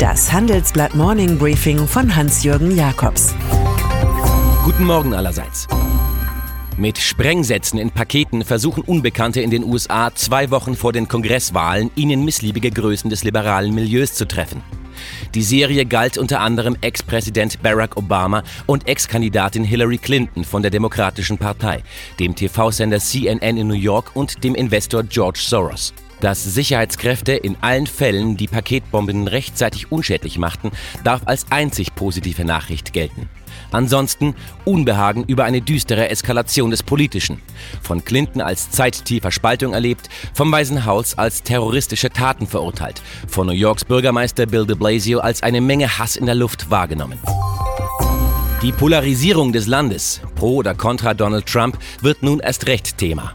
Das Handelsblatt Morning Briefing von Hans-Jürgen Jakobs. Guten Morgen allerseits. Mit Sprengsätzen in Paketen versuchen Unbekannte in den USA zwei Wochen vor den Kongresswahlen ihnen missliebige Größen des liberalen Milieus zu treffen. Die Serie galt unter anderem Ex-Präsident Barack Obama und Ex-Kandidatin Hillary Clinton von der Demokratischen Partei, dem TV-Sender CNN in New York und dem Investor George Soros. Dass Sicherheitskräfte in allen Fällen die Paketbomben rechtzeitig unschädlich machten, darf als einzig positive Nachricht gelten. Ansonsten Unbehagen über eine düstere Eskalation des Politischen. Von Clinton als zeittiefer Spaltung erlebt, vom Weißen Haus als terroristische Taten verurteilt, von New Yorks Bürgermeister Bill de Blasio als eine Menge Hass in der Luft wahrgenommen. Die Polarisierung des Landes, pro oder contra Donald Trump, wird nun erst recht Thema.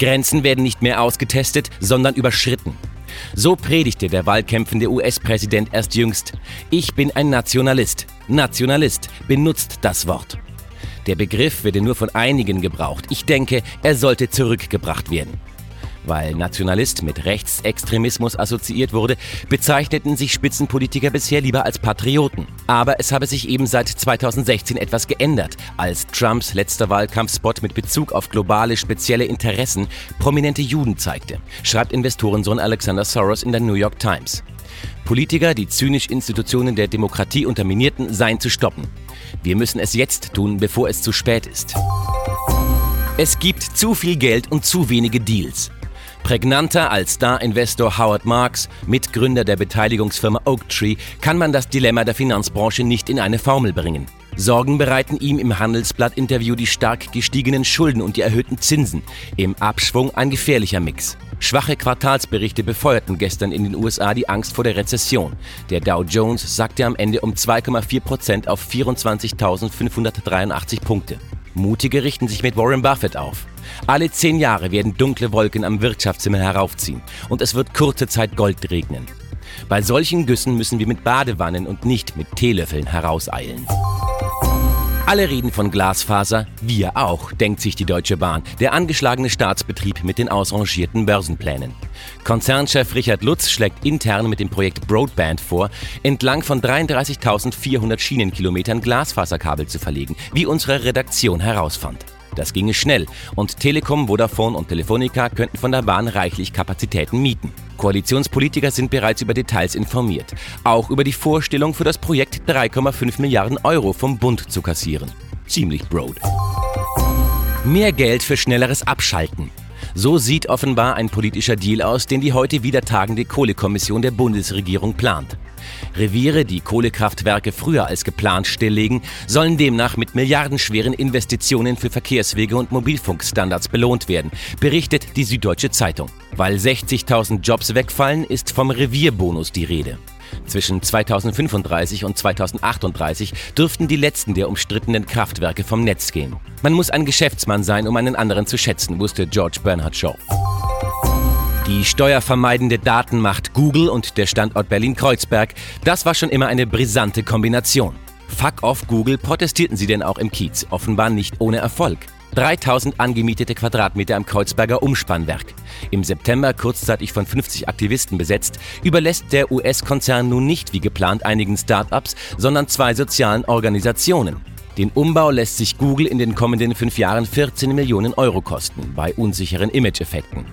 Grenzen werden nicht mehr ausgetestet, sondern überschritten. So predigte der wahlkämpfende US-Präsident erst jüngst. Ich bin ein Nationalist. Nationalist benutzt das Wort. Der Begriff werde nur von einigen gebraucht. Ich denke, er sollte zurückgebracht werden. Weil Nationalist mit Rechtsextremismus assoziiert wurde, bezeichneten sich Spitzenpolitiker bisher lieber als Patrioten. Aber es habe sich eben seit 2016 etwas geändert, als Trumps letzter Wahlkampfspot mit Bezug auf globale spezielle Interessen prominente Juden zeigte, schreibt Investorensohn Alexander Soros in der New York Times. Politiker, die zynisch Institutionen der Demokratie unterminierten, seien zu stoppen. Wir müssen es jetzt tun, bevor es zu spät ist. Es gibt zu viel Geld und zu wenige Deals. Prägnanter als Star-Investor Howard Marks, Mitgründer der Beteiligungsfirma Oaktree, kann man das Dilemma der Finanzbranche nicht in eine Formel bringen. Sorgen bereiten ihm im Handelsblatt-Interview die stark gestiegenen Schulden und die erhöhten Zinsen. Im Abschwung ein gefährlicher Mix. Schwache Quartalsberichte befeuerten gestern in den USA die Angst vor der Rezession. Der Dow Jones sackte am Ende um 2,4 Prozent auf 24.583 Punkte. Mutige richten sich mit Warren Buffett auf. Alle zehn Jahre werden dunkle Wolken am Wirtschaftshimmel heraufziehen und es wird kurze Zeit Gold regnen. Bei solchen Güssen müssen wir mit Badewannen und nicht mit Teelöffeln herauseilen. Alle reden von Glasfaser, wir auch, denkt sich die Deutsche Bahn, der angeschlagene Staatsbetrieb mit den ausrangierten Börsenplänen. Konzernchef Richard Lutz schlägt intern mit dem Projekt Broadband vor, entlang von 33.400 Schienenkilometern Glasfaserkabel zu verlegen, wie unsere Redaktion herausfand. Das ginge schnell und Telekom, Vodafone und Telefonica könnten von der Bahn reichlich Kapazitäten mieten. Koalitionspolitiker sind bereits über Details informiert, auch über die Vorstellung für das Projekt 3,5 Milliarden Euro vom Bund zu kassieren. Ziemlich broad. Mehr Geld für schnelleres Abschalten. So sieht offenbar ein politischer Deal aus, den die heute wieder tagende Kohlekommission der Bundesregierung plant. Reviere, die Kohlekraftwerke früher als geplant stilllegen, sollen demnach mit milliardenschweren Investitionen für Verkehrswege und Mobilfunkstandards belohnt werden, berichtet die Süddeutsche Zeitung. Weil 60.000 Jobs wegfallen, ist vom Revierbonus die Rede. Zwischen 2035 und 2038 dürften die letzten der umstrittenen Kraftwerke vom Netz gehen. Man muss ein Geschäftsmann sein, um einen anderen zu schätzen, wusste George Bernhard Shaw. Die steuervermeidende Datenmacht Google und der Standort Berlin-Kreuzberg, das war schon immer eine brisante Kombination. Fuck off Google protestierten sie denn auch im Kiez, offenbar nicht ohne Erfolg. 3000 angemietete Quadratmeter am Kreuzberger Umspannwerk. Im September kurzzeitig von 50 Aktivisten besetzt, überlässt der US-Konzern nun nicht wie geplant einigen Start-ups, sondern zwei sozialen Organisationen. Den Umbau lässt sich Google in den kommenden fünf Jahren 14 Millionen Euro kosten, bei unsicheren Image-Effekten.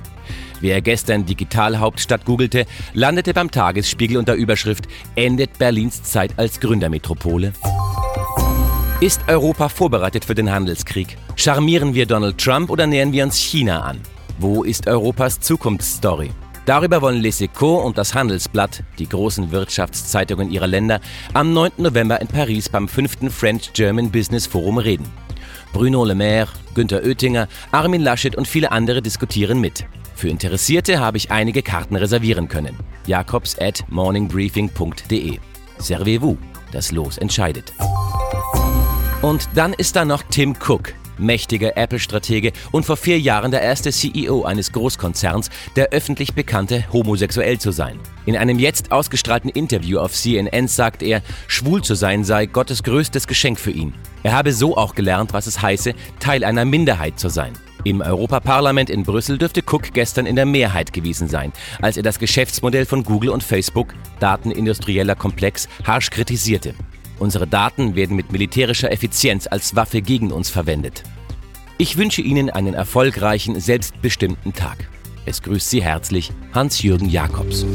Wer gestern Digitalhauptstadt googelte, landete beim Tagesspiegel unter Überschrift Endet Berlins Zeit als Gründermetropole? Ist Europa vorbereitet für den Handelskrieg? Charmieren wir Donald Trump oder nähern wir uns China an? Wo ist Europas Zukunftsstory? Darüber wollen Les Echos und das Handelsblatt, die großen Wirtschaftszeitungen ihrer Länder, am 9. November in Paris beim 5. French-German Business Forum reden. Bruno Le Maire, Günther Oettinger, Armin Laschet und viele andere diskutieren mit. Für Interessierte habe ich einige Karten reservieren können. Jakobs at morningbriefing.de. Servez-vous, das Los entscheidet. Und dann ist da noch Tim Cook, mächtiger Apple-Stratege und vor vier Jahren der erste CEO eines Großkonzerns, der öffentlich bekannte, homosexuell zu sein. In einem jetzt ausgestrahlten Interview auf CNN sagt er, schwul zu sein sei Gottes größtes Geschenk für ihn. Er habe so auch gelernt, was es heiße, Teil einer Minderheit zu sein. Im Europaparlament in Brüssel dürfte Cook gestern in der Mehrheit gewesen sein, als er das Geschäftsmodell von Google und Facebook, datenindustrieller Komplex, harsch kritisierte. Unsere Daten werden mit militärischer Effizienz als Waffe gegen uns verwendet. Ich wünsche Ihnen einen erfolgreichen, selbstbestimmten Tag. Es grüßt Sie herzlich Hans-Jürgen Jakobs.